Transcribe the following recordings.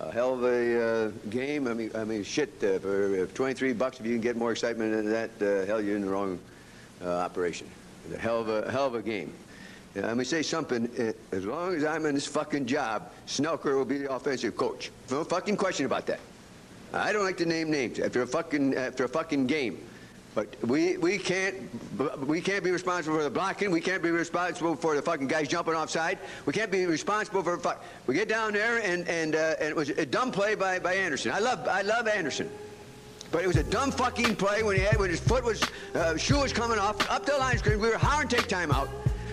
a hell of a uh, game. I mean, I mean, shit. Uh, for 23 bucks, if you can get more excitement than that, uh, hell, you're in the wrong uh, operation. A hell of a hell of a game. Let me say something. Uh, As long as I'm in this fucking job, Schnelker will be the offensive coach. No fucking question about that. I don't like to name names after a fucking after a fucking game. But we, we can't we can't be responsible for the blocking. We can't be responsible for the fucking guys jumping offside. We can't be responsible for fuck. We get down there and and, uh, and it was a dumb play by, by Anderson. I love I love Anderson. But it was a dumb fucking play when he had when his foot was uh, shoe was coming off up the line screen. We were hollering take time out.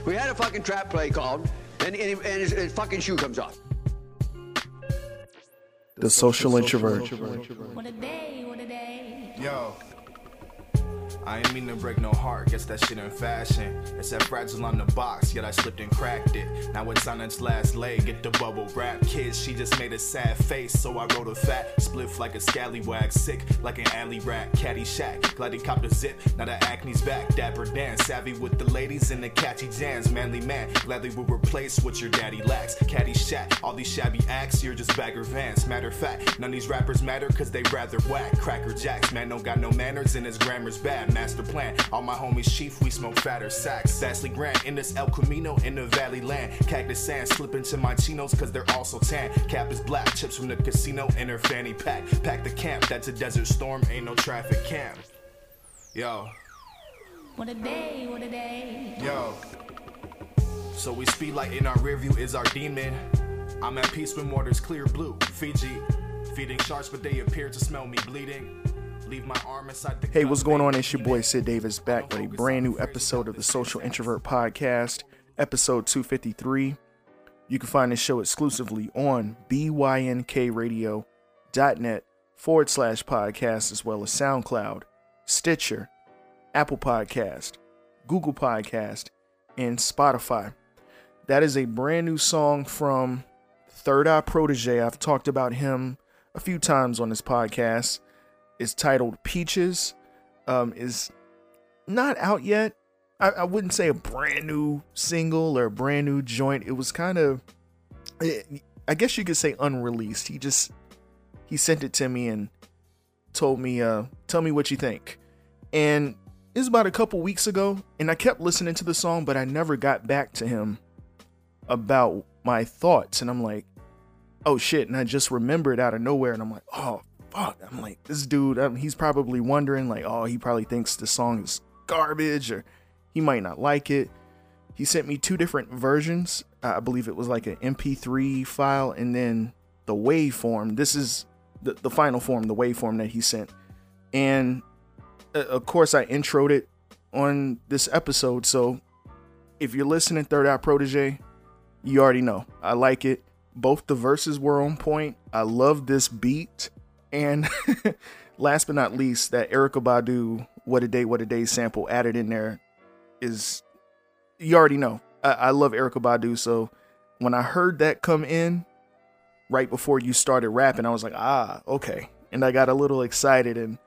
We had a fucking trap play called, and and, he- and his, his fucking shoe comes off. The social introvert. What a day, what a day. Yo. I ain't mean to break no heart, guess that shit in fashion. It's that fragile on the box, yet I slipped and cracked it. Now it's on its last leg, get the bubble wrap. Kids, she just made a sad face, so I wrote a fat spliff like a scallywag, sick like an alley rat, caddy shack. Glad he copped a zip, now the acne's back. Dapper Dan, savvy with the ladies and the catchy jams. Manly man, gladly will replace what your daddy lacks. Caddy shack, all these shabby acts, you're just Bagger Vance. Matter of fact, none of these rappers matter cause they rather whack. Cracker jacks, man don't got no manners and his grammar's bad. Master plan, all my homies chief, we smoke fatter sacks. Vastly grand in this El Camino in the valley land. Cactus sand slip into my chinos cause they're also tan. Cap is black, chips from the casino in her fanny pack. Pack the camp, that's a desert storm, ain't no traffic camp. Yo. What a day, what a day. Yo. So we speed light in our rear view is our demon. I'm at peace when water's clear blue. Fiji. Feeding sharks, but they appear to smell me bleeding. Leave my arm inside the Hey, what's going on? It's your boy Sid Davis back with a brand new episode of the Social Introvert Podcast, episode 253. You can find this show exclusively on bynkradio.net forward slash podcast, as well as SoundCloud, Stitcher, Apple Podcast, Google Podcast, and Spotify. That is a brand new song from Third Eye Protege. I've talked about him a few times on this podcast. It's titled Peaches. Um, is not out yet. I, I wouldn't say a brand new single or a brand new joint. It was kind of, I guess you could say unreleased. He just he sent it to me and told me, uh, tell me what you think. And it was about a couple weeks ago, and I kept listening to the song, but I never got back to him about my thoughts. And I'm like, oh shit. And I just remembered out of nowhere, and I'm like, oh fuck. I'm like, this dude, um, he's probably wondering, like, oh, he probably thinks the song is garbage or he might not like it. He sent me two different versions. I believe it was like an MP3 file and then the waveform. This is the, the final form, the waveform that he sent. And uh, of course, I introed it on this episode. So if you're listening, Third Eye Protege, you already know. I like it. Both the verses were on point. I love this beat. And last but not least, that Erykah Badu "What a Day, What a Day" sample added in there is you already know. I, I love Erykah Badu, so when I heard that come in right before you started rapping, I was like, ah, okay, and I got a little excited, and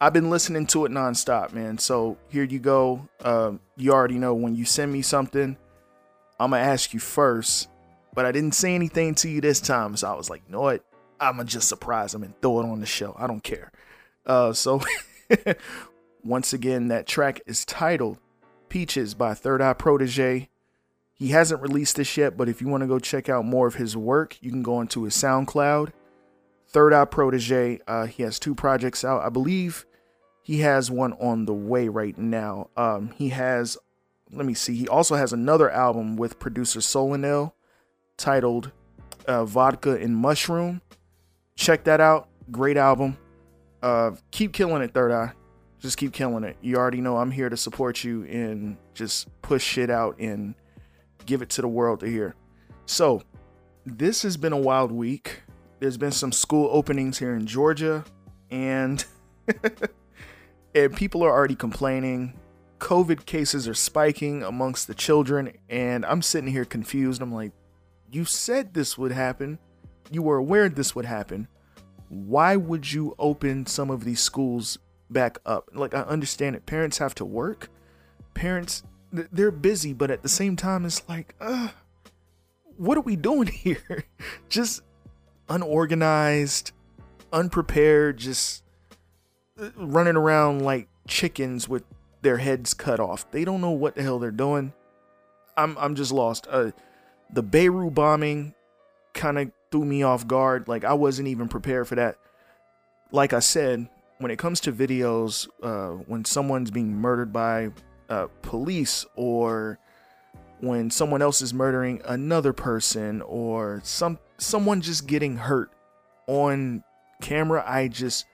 I've been listening to it nonstop, man. So here you go. Um, you already know when you send me something, I'm gonna ask you first, but I didn't say anything to you this time, so I was like, you know what? I'm gonna just surprise him and throw it on the show. I don't care. Uh, so once again, that track is titled Peaches by Third Eye Protege. He hasn't released this yet, but if you want to go check out more of his work, you can go into his SoundCloud. Third Eye Protege. Uh, he has two projects out. I believe he has one on the way right now. Um, he has, let me see, he also has another album with producer Solanel titled uh, Vodka and Mushroom. Check that out. Great album. Uh, keep killing it, Third Eye. Just keep killing it. You already know I'm here to support you and just push shit out and give it to the world to hear. So, this has been a wild week. There's been some school openings here in Georgia, and and people are already complaining. COVID cases are spiking amongst the children, and I'm sitting here confused. I'm like, you said this would happen. You were aware this would happen. Why would you open some of these schools back up? Like, I understand it. Parents have to work. Parents, they're busy, but at the same time, it's like, uh, what are we doing here? Just unorganized, unprepared, just uh, running around like chickens with their heads cut off. They don't know what the hell they're doing. I'm I'm just lost. Uh, the Beirut bombing kind of threw me off guard. Like I wasn't even prepared for that. Like I said, when it comes to videos, uh, when someone's being murdered by uh, police or when someone else is murdering another person or some someone just getting hurt on camera, I just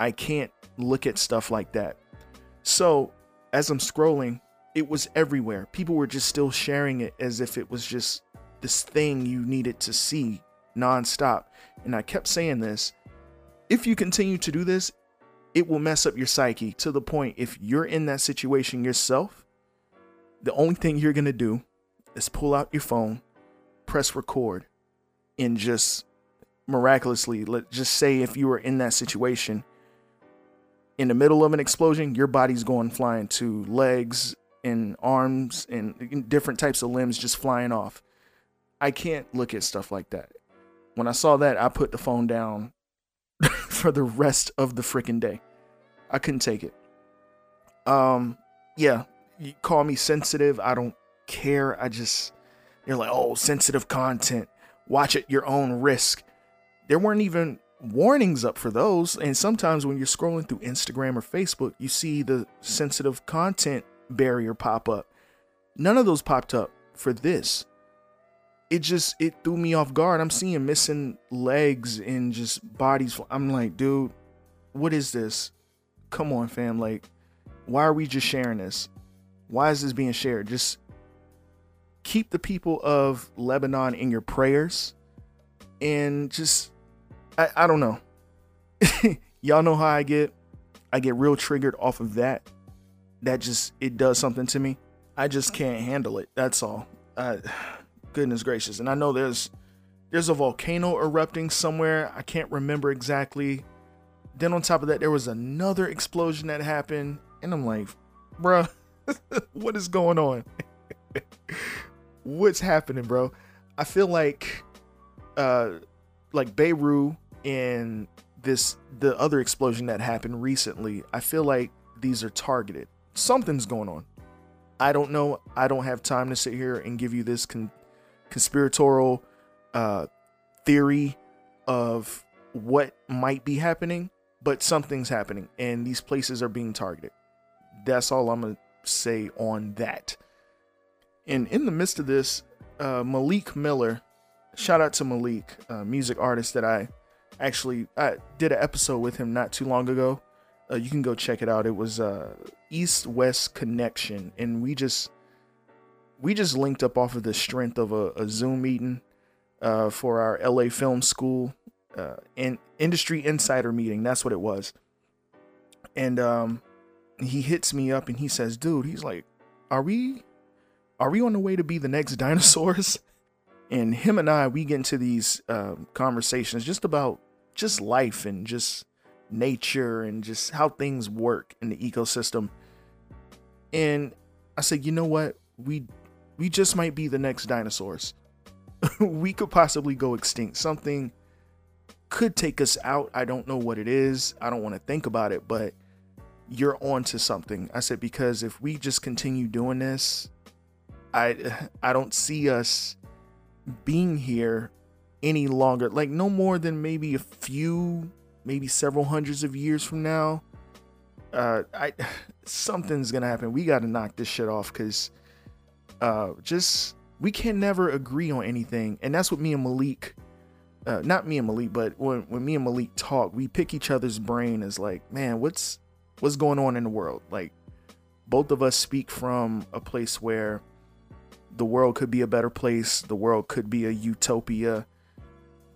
I can't look at stuff like that. So, as I'm scrolling, it was everywhere. People were just still sharing it as if it was just this thing you needed to see nonstop. And I kept saying this if you continue to do this, it will mess up your psyche to the point if you're in that situation yourself, the only thing you're going to do is pull out your phone, press record, and just miraculously, let just say if you were in that situation, in the middle of an explosion, your body's going flying to legs and arms and different types of limbs just flying off. I can't look at stuff like that. When I saw that, I put the phone down for the rest of the freaking day. I couldn't take it. Um, yeah, you call me sensitive. I don't care. I just, you're like, oh, sensitive content. Watch at your own risk. There weren't even warnings up for those. And sometimes when you're scrolling through Instagram or Facebook, you see the sensitive content barrier pop up. None of those popped up for this. It just it threw me off guard. I'm seeing missing legs and just bodies. I'm like, dude, what is this? Come on, fam. Like, why are we just sharing this? Why is this being shared? Just keep the people of Lebanon in your prayers and just I, I don't know. Y'all know how I get. I get real triggered off of that. That just it does something to me. I just can't handle it. That's all. Goodness gracious. And I know there's there's a volcano erupting somewhere. I can't remember exactly. Then on top of that, there was another explosion that happened, and I'm like, bruh, what is going on? What's happening, bro? I feel like uh like Beirut and this the other explosion that happened recently, I feel like these are targeted. Something's going on. I don't know. I don't have time to sit here and give you this con- conspiratorial uh, theory of what might be happening, but something's happening, and these places are being targeted. That's all I'm gonna say on that. And in the midst of this, uh, Malik Miller, shout out to Malik, music artist that I actually I did an episode with him not too long ago. Uh, you can go check it out. It was uh, East West Connection, and we just we just linked up off of the strength of a, a Zoom meeting uh, for our LA Film School uh, and industry insider meeting. That's what it was. And um, he hits me up and he says, "Dude, he's like, are we are we on the way to be the next dinosaurs?" And him and I, we get into these um, conversations just about just life and just nature and just how things work in the ecosystem. And I said, you know what? We we just might be the next dinosaurs. we could possibly go extinct. Something could take us out. I don't know what it is. I don't want to think about it, but you're on to something. I said because if we just continue doing this, I I don't see us being here any longer. Like no more than maybe a few, maybe several hundreds of years from now. Uh, I something's gonna happen. We got to knock this shit off because uh, just we can never agree on anything, and that's what me and Malik. Uh, not me and Malik, but when, when me and Malik talk, we pick each other's brain as like, man, what's what's going on in the world? Like, both of us speak from a place where the world could be a better place, the world could be a utopia,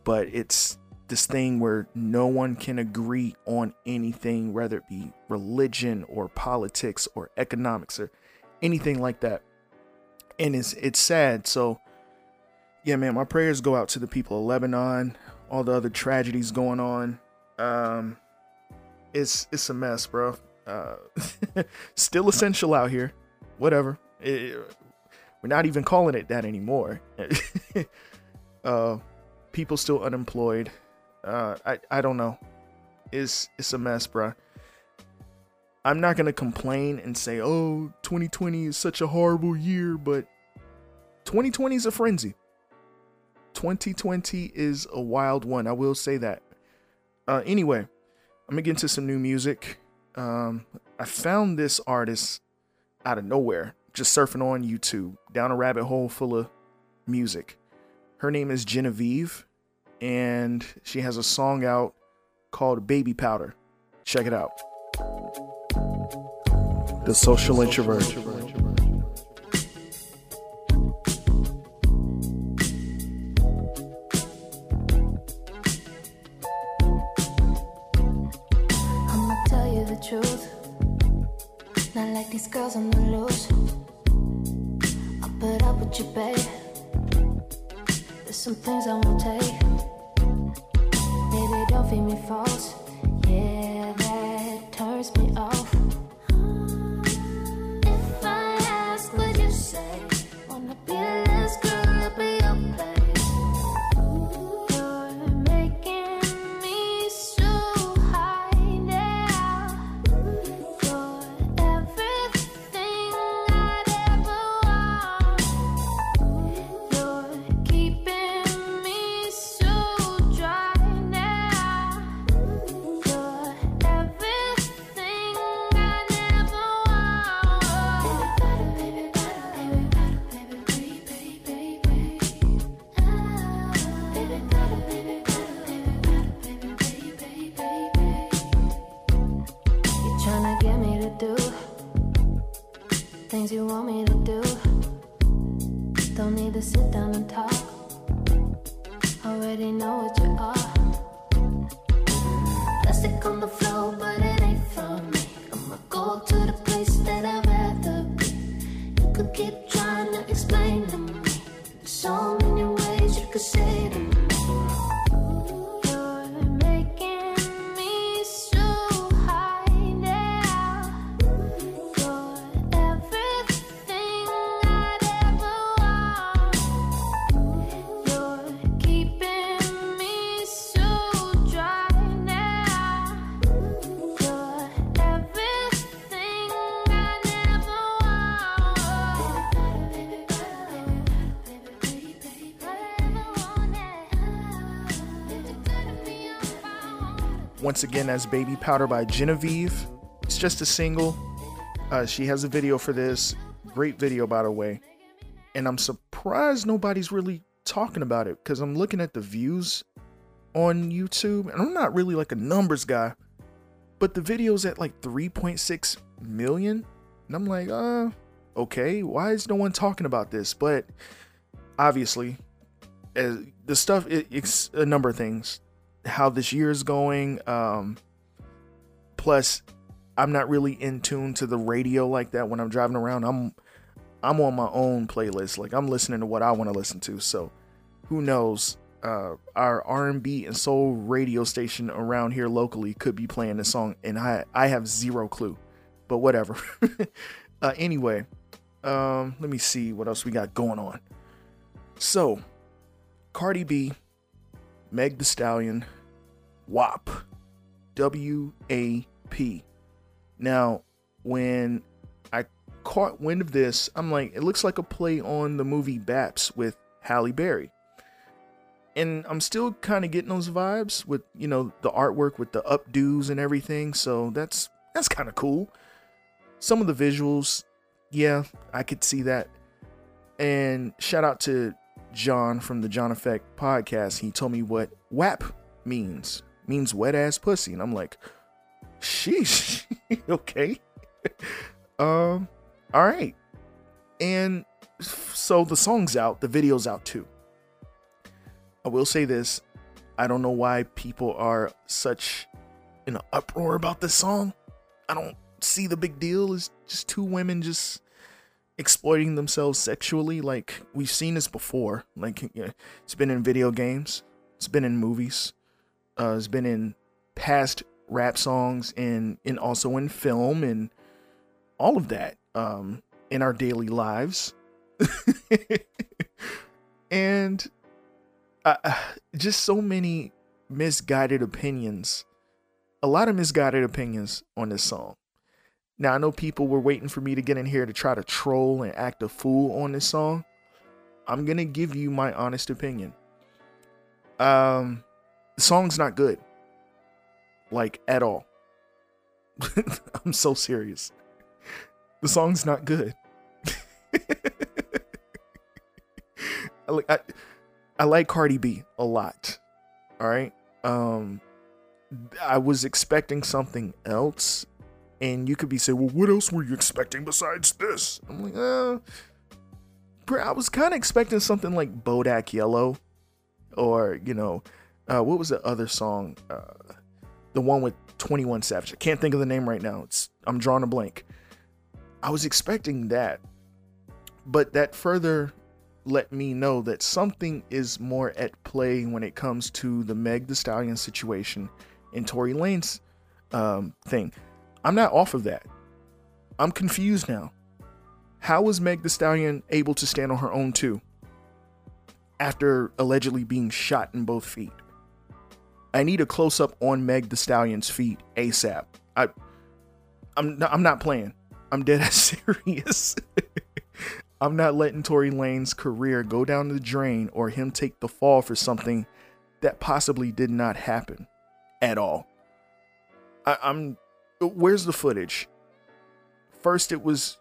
but it's this thing where no one can agree on anything, whether it be religion or politics or economics or anything like that. And it's it's sad. So yeah, man, my prayers go out to the people of Lebanon, all the other tragedies going on. Um it's it's a mess, bro. Uh still essential out here. Whatever. It, we're not even calling it that anymore. uh, people still unemployed. Uh, I I don't know. It's it's a mess, bruh. I'm not gonna complain and say, "Oh, 2020 is such a horrible year," but 2020 is a frenzy. 2020 is a wild one. I will say that. Uh, anyway, I'm gonna get into some new music. Um, I found this artist out of nowhere, just surfing on YouTube, down a rabbit hole full of music. Her name is Genevieve, and she has a song out called Baby Powder. Check it out. The Social Introvert. I'ma tell you the truth. Not like these girls on the loose. I'll put up with you, babe. There's some things I won't take. Baby, don't feed me false. Yeah, that turns me off. Go to the place that I'd rather be. You could keep trying to explain to me. There's so many ways you could say to me. That's Baby Powder by Genevieve. It's just a single. Uh, she has a video for this. Great video, by the way. And I'm surprised nobody's really talking about it because I'm looking at the views on YouTube and I'm not really like a numbers guy. But the video's at like 3.6 million. And I'm like, uh, okay, why is no one talking about this? But obviously, as the stuff, it, it's a number of things how this year is going. Um, plus, I'm not really in tune to the radio like that when I'm driving around. I'm I'm on my own playlist. Like I'm listening to what I want to listen to. So who knows? Uh, our R&B and soul radio station around here locally could be playing this song, and I I have zero clue. But whatever. uh, anyway, um, let me see what else we got going on. So, Cardi B Meg Thee Stallion, WAP, W A P. Now, when I caught wind of this, I'm like, it looks like a play on the movie Baps with Halle Berry. And I'm still kind of getting those vibes with, you know, the artwork with the updos and everything. So that's that's kind of cool. Some of the visuals, yeah, I could see that. And shout out to John from the John Effect podcast. He told me what WAP means. Means wet ass pussy. And I'm like, sheesh. okay. um, all right. And so the song's out, the video's out too. I will say this. I don't know why people are such in an uproar about this song. I don't see the big deal. It's just two women just exploiting themselves sexually. Like we've seen this before. Like you know, it's been in video games, it's been in movies, uh, it's been in past rap songs, and and also in film and all of that um, in our daily lives. and uh, just so many misguided opinions. A lot of misguided opinions on this song. Now I know people were waiting for me to get in here to try to troll and act a fool on this song. I'm gonna give you my honest opinion. Um, the song's not good, like at all. I'm so serious. The song's not good. I, I, I like Cardi B a lot. All right. Um, I was expecting something else, and you could be saying, "Well, what else were you expecting besides this?" I'm like, uh, bro, I was kind of expecting something like Bodak Yellow, or you know, uh, what was the other song? Uh, the one with 21 Savage. I can't think of the name right now. It's I'm drawing a blank. I was expecting that, but that further let me know that something is more at play when it comes to the Meg Thee Stallion situation and Tory Lanez um, thing. I'm not off of that. I'm confused now. How was Meg Thee Stallion able to stand on her own too? After allegedly being shot in both feet. I need a close up on Meg Thee Stallion's feet ASAP. I, I'm not, I'm not playing. I'm dead ass serious. I'm not letting Tory Lanez career go down the drain or him take the fall for something that possibly did not happen at all. I, I'm. Where's the footage? First, it was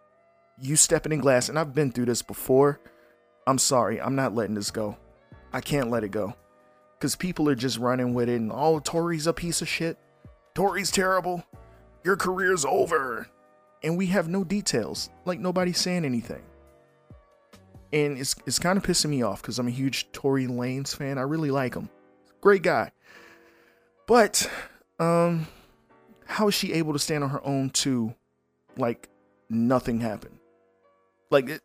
you stepping in glass, and I've been through this before. I'm sorry, I'm not letting this go. I can't let it go. Because people are just running with it, and oh, Tory's a piece of shit. Tory's terrible. Your career's over. And we have no details. Like nobody's saying anything and it's it's kind of pissing me off because I'm a huge Tory Lanez fan. I really like him, great guy. But um, how is she able to stand on her own too, like nothing happened? Like it,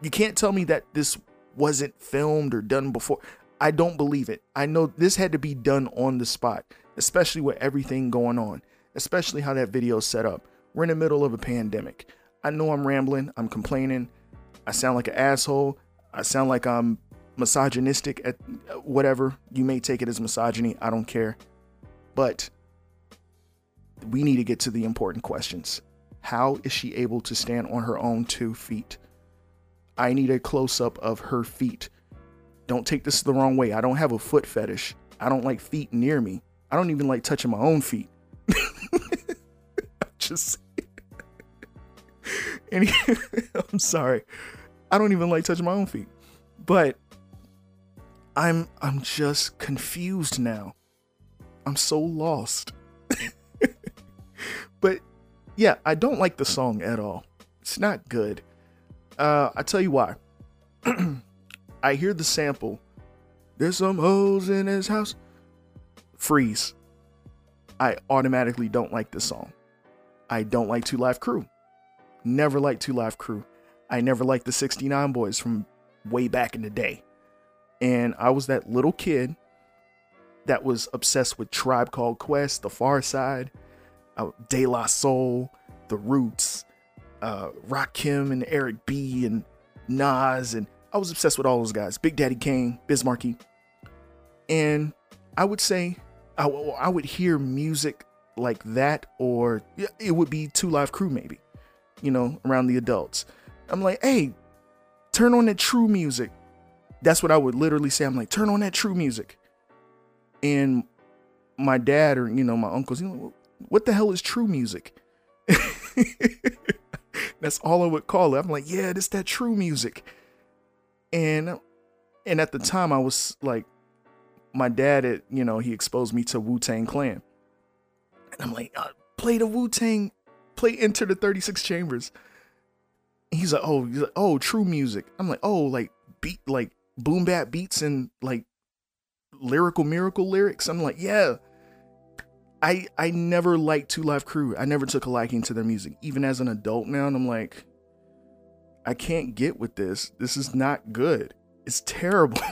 you can't tell me that this wasn't filmed or done before. I don't believe it. I know this had to be done on the spot, especially with everything going on, especially how that video is set up. We're in the middle of a pandemic. I know I'm rambling, I'm complaining. I sound like an asshole. I sound like I'm misogynistic at whatever. You may take it as misogyny. I don't care. But we need to get to the important questions. How is she able to stand on her own two feet? I need a close up of her feet. Don't take this the wrong way. I don't have a foot fetish. I don't like feet near me. I don't even like touching my own feet. Just I'm sorry. I don't even like touching my own feet. But I'm I'm just confused now. I'm so lost. But yeah, I don't like the song at all. It's not good. Uh I tell you why. I hear the sample. There's some hoes in his house. Freeze. I automatically don't like this song. I don't like Two Live Crew. Never liked Two Live Crew. I never liked the 69 Boyz from way back in the day. And I was that little kid that was obsessed with Tribe Called Quest, The Pharcyde, uh, De La Soul, The Roots, uh, Rakim and Eric B and Nas. And I was obsessed with all those guys Big Daddy Kane, Biz Markie. And I would say, I, w- I would hear music like that, or it would be Two Live Crew, maybe, you know, around the adults. I'm like, hey, turn on that true music. That's what I would literally say. I'm like, turn on that true music. And my dad or, you know, my uncles, you know, what the hell is true music? That's all I would call it. I'm like, yeah, this that true music. And and at the time I was like, my dad, had, you know, he exposed me to Wu Tang Clan. And I'm like, uh, play the Wu Tang, play Enter the 36 Chambers he's like, oh, he's like, oh, true music. I'm like, oh, like beat, like boom bap beats and like lyrical miracle lyrics. I'm like, yeah. I I never liked Two Live Crew. I never took a liking to their music, even as an adult now. And I'm like, I can't get with this. This is not good. It's terrible.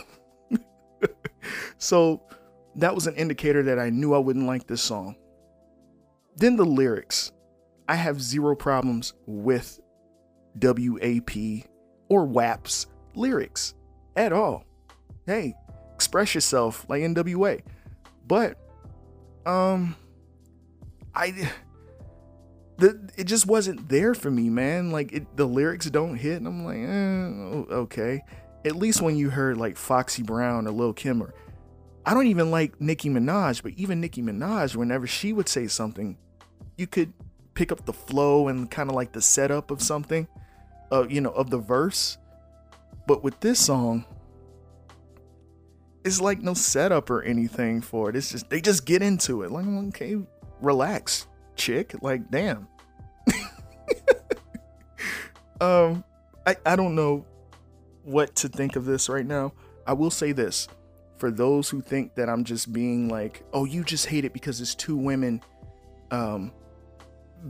so that was an indicator that I knew I wouldn't like this song. Then the lyrics. I have zero problems with WAP or WAP's lyrics at all. Hey, express yourself like NWA. But um I the it just wasn't there for me, man. Like it, the lyrics don't hit, and I'm like, eh, okay. At least when you heard like Foxy Brown or Lil Kim or I don't even like Nicki Minaj, but even Nicki Minaj, whenever she would say something, you could pick up the flow and kind of like the setup of something, uh, you know, of the verse. But with this song, it's like no setup or anything for it. It's just they just get into it. Like, okay, relax, chick. Like, damn. um, I I don't know what to think of this right now. I will say this for those who think that I'm just being like, oh, you just hate it because it's two women um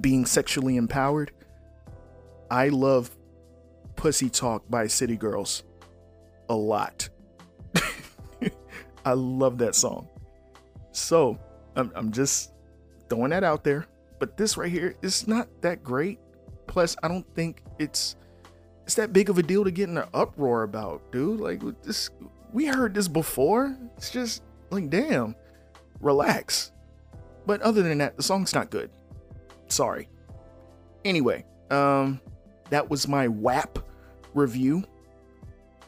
being sexually empowered. I love Pussy Talk by City Girls a lot. I love that song. So I'm, I'm just throwing that out there. But this right here is not that great. Plus, I don't think it's it's that big of a deal to get in an uproar about, dude. Like this, we heard this before. It's just like, damn, relax. But other than that, the song's not good. Sorry. Anyway, um, that was my WAP review.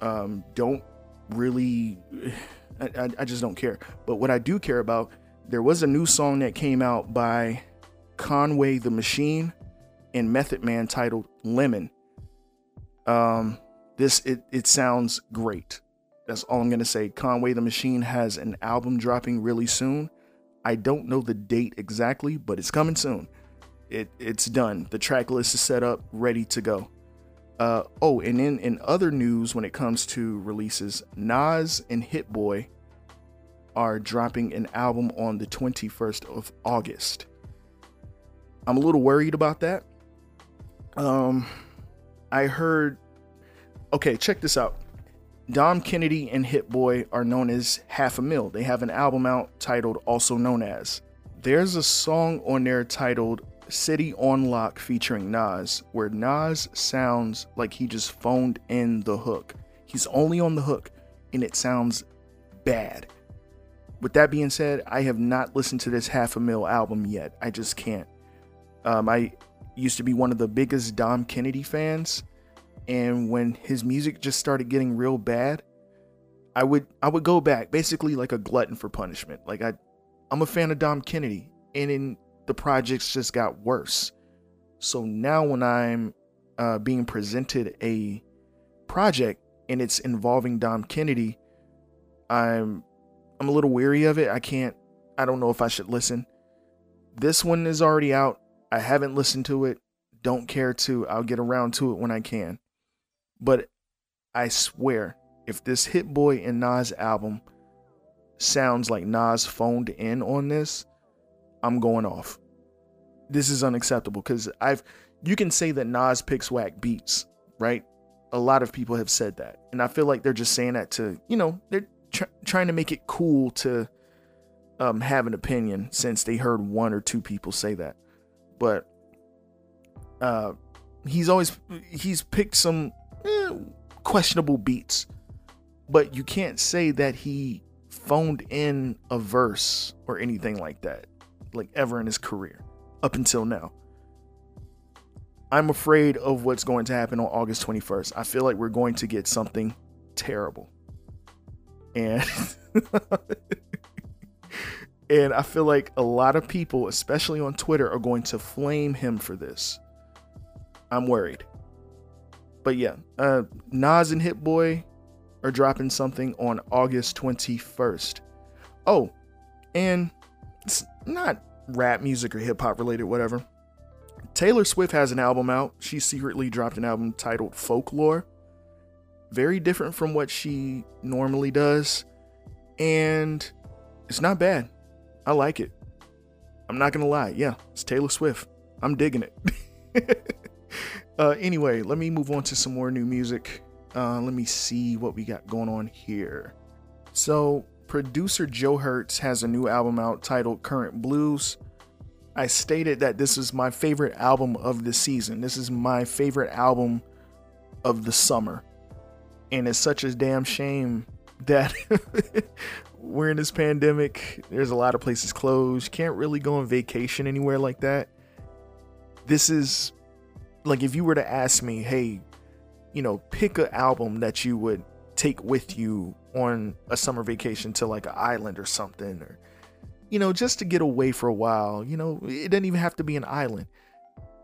Um, don't really, I, I, I just don't care. But what I do care about, there was a new song that came out by Conway the Machine and Method Man titled Lemon. Um, this it it sounds great. That's all I'm gonna say. Conway the Machine has an album dropping really soon. I don't know the date exactly, but it's coming soon. It it's done. The track list is set up, ready to go. Uh, oh, and then in other news, when it comes to releases, Nas and Hit Boy are dropping an album on the 21st of August. I'm a little worried about that. Um, I heard. Okay, check this out. Dom Kennedy and Hit Boy are known as Half a Mill. They have an album out titled Also Known As. There's a song on there titled City on Lock featuring Nas, where Nas sounds like he just phoned in the hook. He's only on the hook, and it sounds bad. With that being said, I have not listened to this Half a Mill album yet. I just can't. Um, I used to be one of the biggest Dom Kennedy fans, and when his music just started getting real bad, I would I would go back, basically like a glutton for punishment. Like I, I'm a fan of Dom Kennedy, and in the projects just got worse. So now when I'm uh, being presented a project and it's involving Dom Kennedy, I'm I'm a little weary of it. I can't. I don't know if I should listen. This one is already out. I haven't listened to it. Don't care to. I'll get around to it when I can. But I swear, if this Hit Boy and Nas album sounds like Nas phoned in on this, I'm going off. This is unacceptable because I've you can say that Nas picks whack beats, right? A lot of people have said that, and I feel like they're just saying that to you know they're tr- trying to make it cool to um, have an opinion since they heard one or two people say that. But uh, he's always he's picked some eh, questionable beats, but you can't say that he phoned in a verse or anything like that, like ever in his career up until now. I'm afraid of what's going to happen on August 21st. I feel like we're going to get something terrible. And and I feel like a lot of people, especially on Twitter, are going to flame him for this. I'm worried. But yeah, uh, Nas and Hit Boy are dropping something on August 21st. Oh, and it's not rap music or hip hop related, whatever. Taylor Swift has an album out. She secretly dropped an album titled Folklore. Very different from what she normally does. And it's not bad. I like it. I'm not gonna lie. Yeah, it's Taylor Swift. I'm digging it. uh, anyway, let me move on to some more new music. Uh, let me see what we got going on here. So, producer Joe Hertz has a new album out titled Current Blues. I stated that this is my favorite album of the season. This is my favorite album of the summer. And it's such a damn shame that we're in this pandemic. There's a lot of places closed. Can't really go on vacation anywhere like that. This is like if you were to ask me, hey, you know, pick an album that you would take with you on a summer vacation to like an island or something, or you know, just to get away for a while. You know, it doesn't even have to be an island.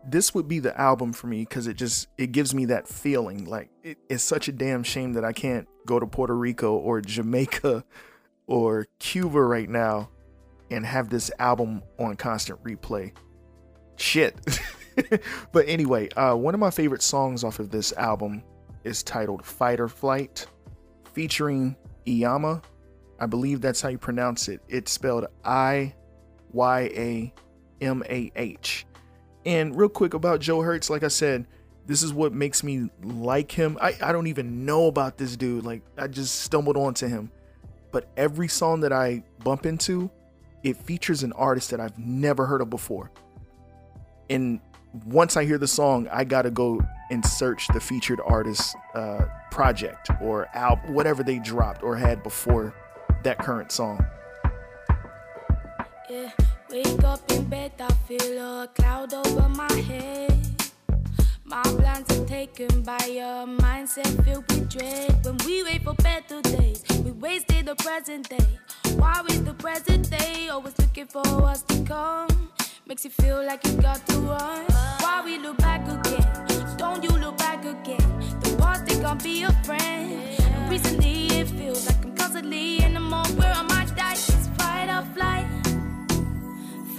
This would be the album for me because it just it gives me that feeling. Like it, it's such a damn shame that I can't go to Puerto Rico or Jamaica or Cuba right now and have this album on constant replay. Shit. but anyway, uh, one of my favorite songs off of this album is titled Fight or Flight, featuring Iyamah I believe that's how you pronounce it. It's spelled I Y A M A H. And real quick about Joe Hertz, like I said, this is what makes me like him. I, I don't even know about this dude. Like, I just stumbled onto him. But every song that I bump into, it features an artist that I've never heard of before. And once I hear the song, I gotta go and search the featured artist uh, project or album, whatever they dropped or had before that current song. Yeah, wake up in bed, I feel a cloud over my head. My plans are taken by a mindset filled with dread. When we wait for better days, we wasted the present day. Why is the present day? Always looking for what's to come. Makes you feel like you got to run. Why we look back again? Don't you look back again? The they can't be a friend. And recently it feels like I'm constantly in the mode where I might die. It's fight or flight,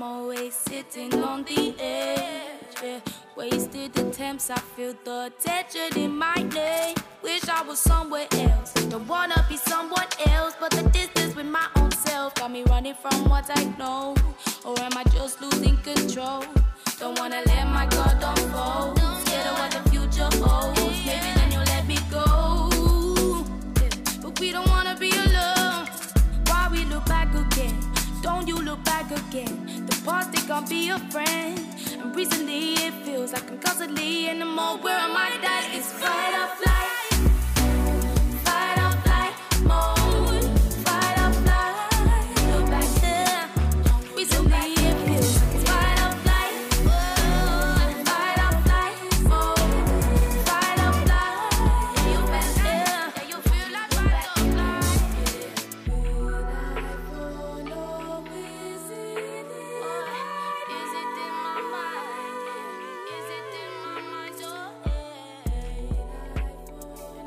I'm always sitting on the edge. Yeah. Wasted attempts, I feel the tension in my neck. Wish I was somewhere else. Don't wanna be someone else, but the distance with my own self got me running from what I know. Or am I just losing control? Don't wanna let my guard unfold. Scared of what the future holds. Maybe then you'll let me go. But we don't wanna be alone. Why we look back again? Don't you look back again? The past they can't be a friend. And recently it feels like I'm constantly in the mode where I might die. Fight or flight.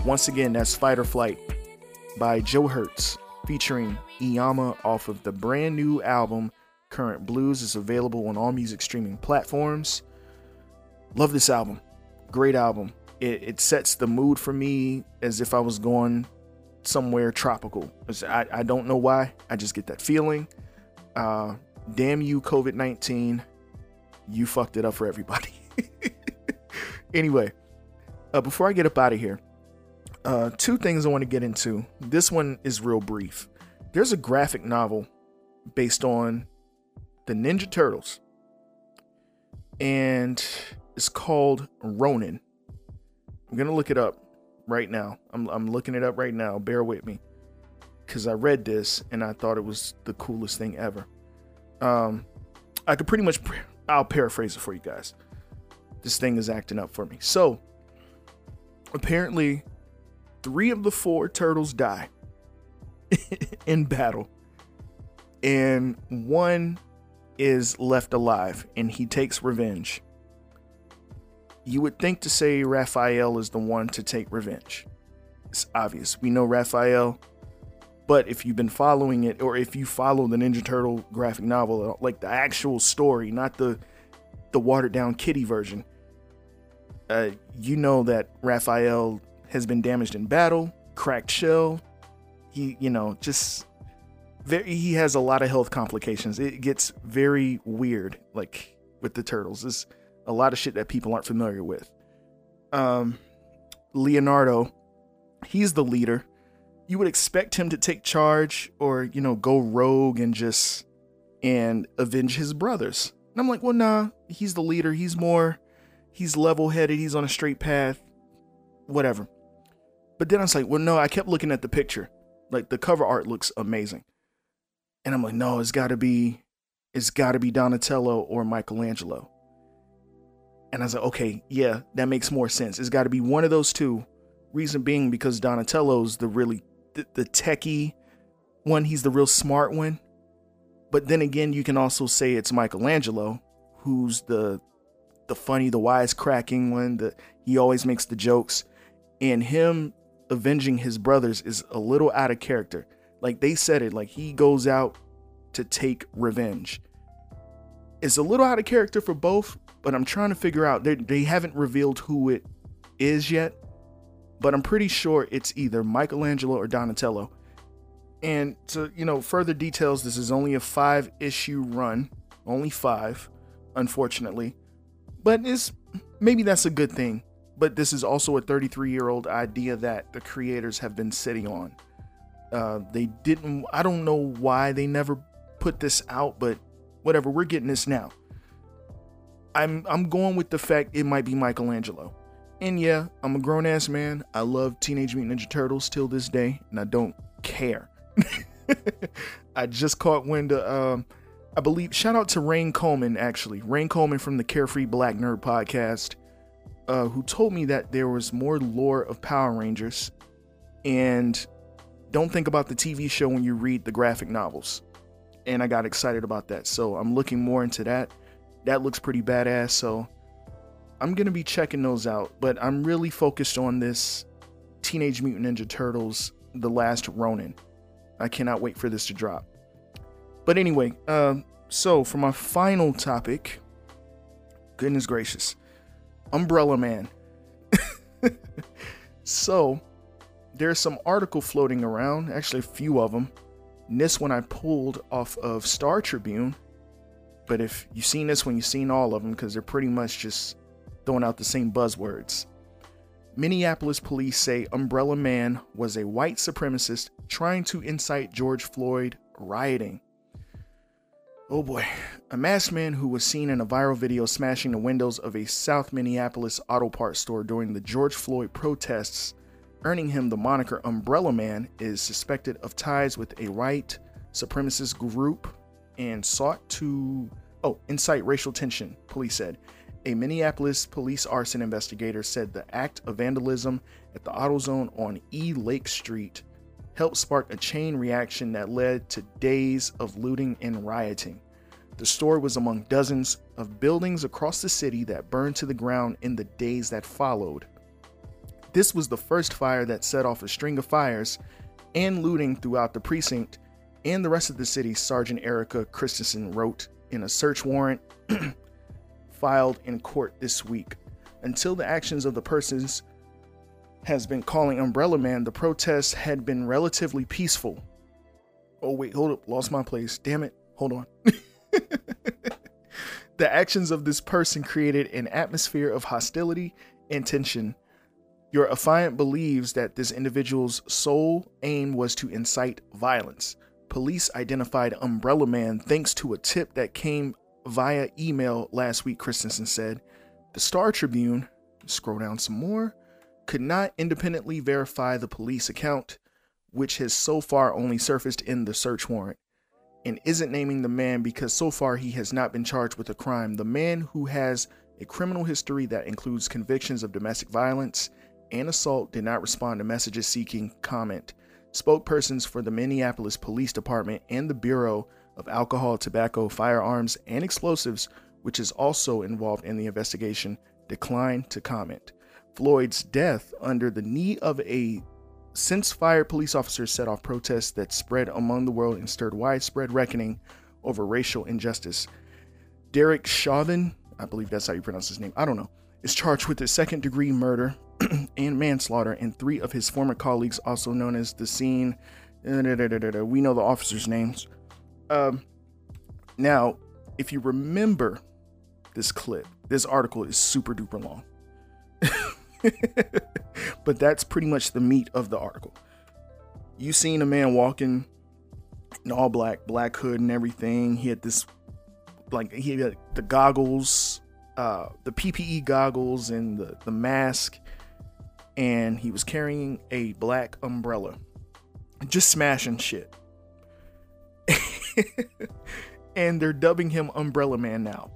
Once again, that's Fight or Flight by Joe Hertz, featuring Iyamah off of the brand new album Current Blues. is available on all music streaming platforms. Love this album. Great album. It, it sets the mood for me as if I was going somewhere tropical. I, I don't know why. I just get that feeling. Uh, damn you, COVID 19. You fucked it up for everybody. anyway, uh, before I get up out of here, uh, two things I want to get into. This one is real brief. There's a graphic novel based on the Ninja Turtles, and it's called Ronin. I'm gonna look it up right now. I'm I'm looking it up right now. Bear with me, because I read this and I thought it was the coolest thing ever. Um, I could pretty much I'll paraphrase it for you guys. This thing is acting up for me. So apparently three of the four turtles die in battle. And one is left alive and he takes revenge. You would think to say raphael is the one to take revenge. It's obvious. We know raphael but if you've been following it or if you follow the ninja turtle graphic novel like the actual story not the the watered down kitty version uh, you know that raphael has been damaged in battle, cracked shell. He, you know, just very, he has a lot of health complications. It gets very weird, like with the turtles. There's a lot of shit that people aren't familiar with. Um, Leonardo, he's the leader. You would expect him to take charge or, you know, go rogue and just and avenge his brothers. And I'm like, well, nah, he's the leader. He's more, he's level headed. He's on a straight path, whatever. But then I was like, well, no, I kept looking at the picture. Like the cover art looks amazing. And I'm like, no, it's gotta be, it's gotta be Donatello or Michelangelo. And I was like, okay, yeah, that makes more sense. It's gotta be one of those two. Reason being because Donatello's the really, the, the techie one. He's the real smart one. But then again, you can also say it's Michelangelo, who's the the funny, the wisecracking one. That he always makes the jokes, and him avenging his brothers is a little out of character. Like they said it, like he goes out to take revenge. It's a little out of character for both, but I'm trying to figure out. They, they haven't revealed who it is yet, but I'm pretty sure it's either Michelangelo or Donatello. And to, you know, further details, this is only a five issue run, only five, unfortunately. But it's maybe that's a good thing. But this is also a 33 year old idea that the creators have been sitting on. Uh, they didn't, I don't know why they never put this out, but whatever, we're getting this now. I'm I'm going with the fact it might be Michelangelo. And yeah, I'm a grown ass man. I love Teenage Mutant Ninja Turtles till this day, and I don't care. I just caught wind of, um, I believe, shout out to Rain Coleman, actually. Rain Coleman from the Carefree Black Nerd podcast, uh, who told me that there was more lore of Power Rangers. And don't think about the TV show when you read the graphic novels. And I got excited about that. So I'm looking more into that. That looks pretty badass. So I'm to be checking those out. But I'm really focused on this Teenage Mutant Ninja Turtles The Last Ronin. I cannot wait for this to drop. But anyway, uh, so for my final topic, goodness gracious, Umbrella Man. so there's some article floating around, actually a few of them. And this one I pulled off of Star Tribune. But if you've seen this one, you've seen all of them because they're pretty much just throwing out the same buzzwords. Minneapolis police say Umbrella Man was a white supremacist trying to incite George Floyd rioting. Oh boy. A masked man who was seen in a viral video smashing the windows of a South Minneapolis auto parts store during the George Floyd protests, earning him the moniker Umbrella Man, is suspected of ties with a white supremacist group and sought to oh, incite racial tension, police said. A Minneapolis police arson investigator said the act of vandalism at the AutoZone on E Lake Street helped spark a chain reaction that led to days of looting and rioting. The store was among dozens of buildings across the city that burned to the ground in the days that followed. This was the first fire that set off a string of fires and looting throughout the precinct and the rest of the city, Sergeant Erica Christensen wrote in a search warrant filed in court this week. Until the actions of the persons has been calling Umbrella Man, the protests had been relatively peaceful. Oh, wait, hold up. Lost my place. Damn it. Hold on. the actions of this person created an atmosphere of hostility and tension. Your affiant believes that this individual's sole aim was to incite violence. Police identified Umbrella Man thanks to a tip that came via email last week, Christensen said. The Star Tribune, scroll down some more, could not independently verify the police account, which has so far only surfaced in the search warrant, and isn't naming the man because so far he has not been charged with a crime. The man who has a criminal history that includes convictions of domestic violence and assault did not respond to messages seeking comment. Spokespersons for the Minneapolis Police Department and the Bureau of Alcohol, Tobacco, Firearms, and Explosives, which is also involved in the investigation, declined to comment. Floyd's death under the knee of a since fired police officers set off protests that spread among the world and stirred widespread reckoning over racial injustice. Derek Chauvin, I believe that's how you pronounce his name, I don't know, is charged with a second degree murder and manslaughter, and three of his former colleagues, also known as the scene. We know the officers' names. Um, now, if you remember this clip, this article is super duper long. but that's pretty much the meat of the article. You seen a man walking in all black, black hood and everything. He had this, like, he had the goggles, uh, the PPE goggles and the, the mask, and he was carrying a black umbrella, just smashing shit. and they're dubbing him Umbrella Man now.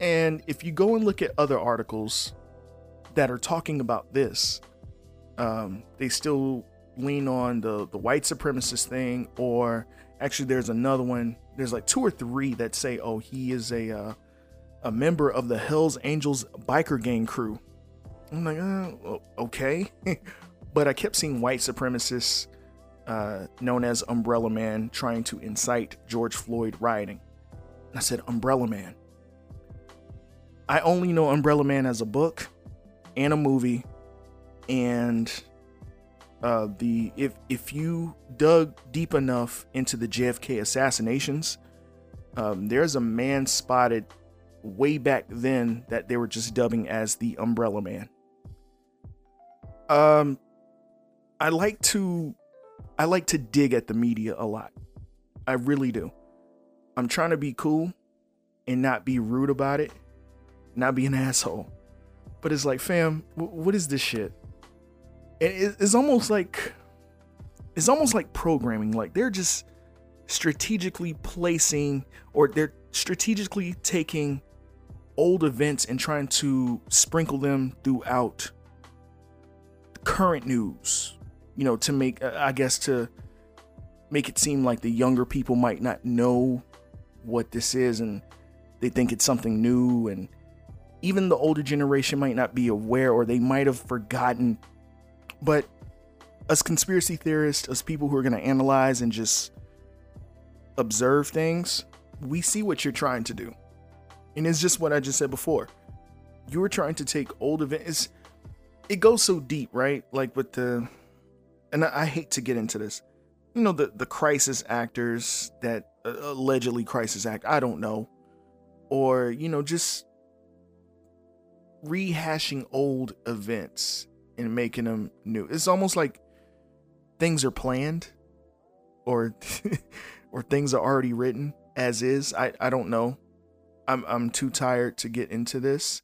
And if you go and look at other articles that are talking about this, um, they still lean on the the white supremacist thing, or actually, there's another one. There's like two or three that say, "Oh, he is a uh, a member of the Hell's Angels biker gang crew." I'm like, uh, okay, but I kept seeing white supremacists uh, known as Umbrella Man trying to incite George Floyd rioting. I said, Umbrella Man. I only know Umbrella Man as a book and a movie, and uh, the if if you dug deep enough into the JFK assassinations, um, there's a man spotted way back then that they were just dubbing as the Umbrella Man. Um, I like to I like to dig at the media a lot. I really do. I'm trying to be cool and not be rude about it, not be an asshole. But it's like, fam, w- what is this shit? It, it's almost like it's almost like programming. Like they're just strategically placing or they're strategically taking old events and trying to sprinkle them throughout current news you know, to make, uh, I guess, to make it seem like the younger people might not know what this is and they think it's something new. And even the older generation might not be aware or they might have forgotten. But as conspiracy theorists, as people who are going to analyze and just observe things, we see what you're trying to do. And it's just what I just said before. You were trying to take old events. It goes so deep, right? Like with the and I, I hate to get into this. You know, the, the crisis actors that uh, allegedly crisis act, I don't know. Or, you know, just rehashing old events and making them new. It's almost like things are planned or or things are already written as is. I, I don't know. I'm I'm too tired to get into this.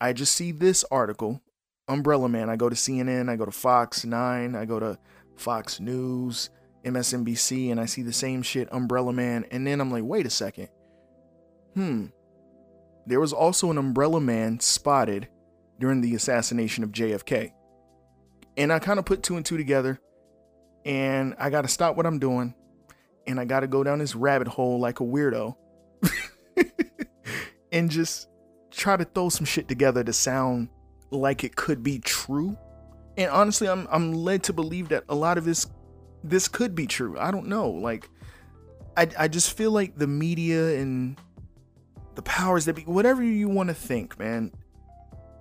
I just see this article Umbrella Man. I go to CNN, I go to Fox 9, I go to Fox News, MSNBC, and I see the same shit, Umbrella Man. And then I'm like, wait a second. Hmm. There was also an Umbrella Man spotted during the assassination of JFK. And I kind of put two and two together. And I got to stop what I'm doing. And I got to go down this rabbit hole like a weirdo. and just try to throw some shit together to sound like it could be true. And honestly, I'm I'm led to believe that a lot of this this could be true. I don't know. Like I I just feel like the media and the powers that be whatever you want to think, man.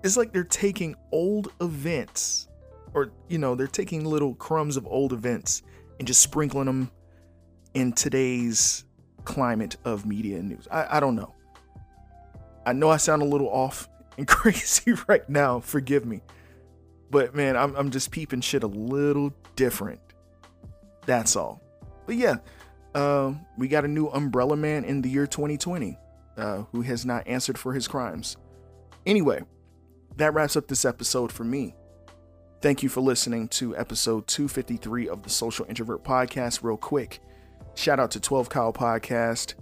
It's like they're taking old events or you know, they're taking little crumbs of old events and just sprinkling them in today's climate of media and news. I, I don't know. I know I sound a little off and crazy right now. Forgive me. But man, I'm, I'm just peeping shit a little different. That's all. But yeah, uh, we got a new Umbrella Man in the year 2020 uh, who has not answered for his crimes. Anyway, that wraps up this episode for me. Thank you for listening to episode 253 of the Social Introvert Podcast. Real quick, shout out to 12 Kyle Podcast,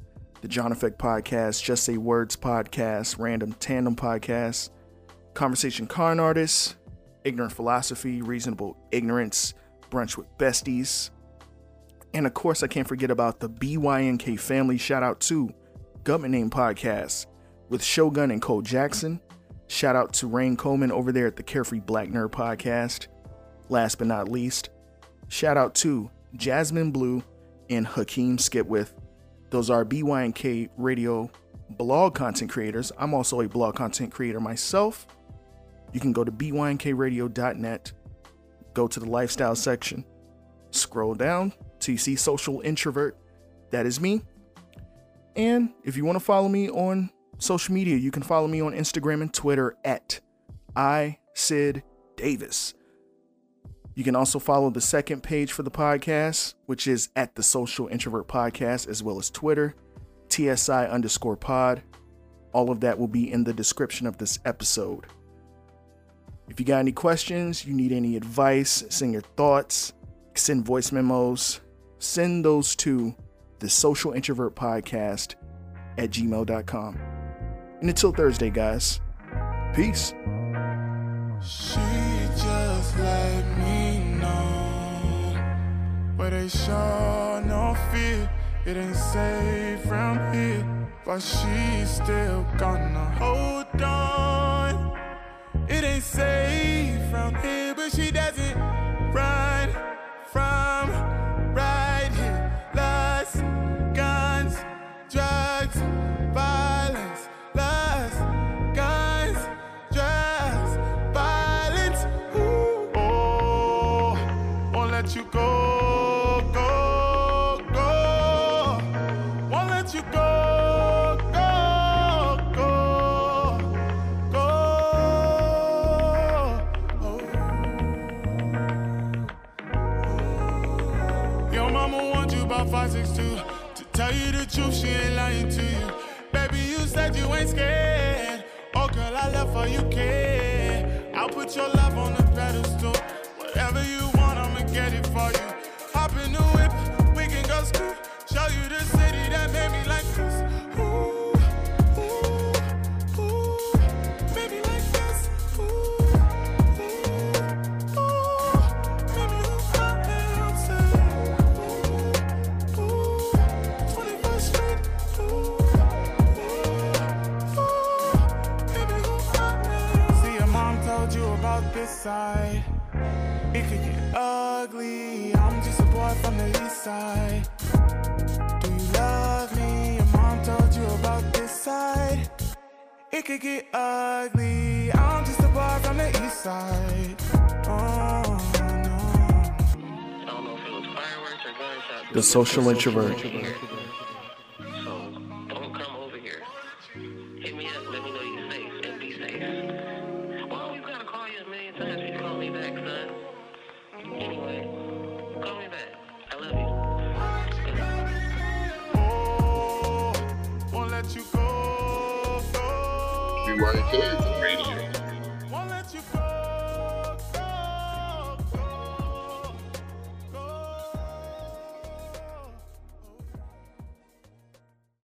the John Effect Podcast, Just Say Words Podcast, Random Tandem Podcast, Conversation Con Artists, Ignorant Philosophy, Reasonable Ignorance, Brunch with Besties. And of course, I can't forget about the BYNK family. Shout out to Government Name Podcast with Shogun and Cole Jackson. Shout out to Rain Coleman over there at the Carefree Black Nerd Podcast. Last but not least, shout out to Jasmine Blue and Hakeem Skipwith those are BYNK radio blog content creators. I'm also a blog content creator myself. You can go to bynkradio.net, go to the lifestyle section, Scroll down till you see social introvert. That is me. And if you want to follow me on social media, you can follow me on Instagram and Twitter at I Sid Davis. You can also follow the second page for the podcast, which is at the Social Introvert Podcast, as well as Twitter, TSI underscore pod. All of that will be in the description of this episode. If you got any questions, you need any advice, send your thoughts, send voice memos, send those to the Social Introvert Podcast at gmail.com. And until Thursday, guys, peace. She just let me know But they show no fear It ain't safe from here But still gonna hold on It ain't safe from here But she doesn't girl, you care. I'll put your love on the pedestal. Whatever you want, I'ma get it for you. Hop in the whip, we can go ski. Side. Do you love me? Your mom told you about this side. It could get ugly. I'm just a from the east side. Oh. The Social Introvert.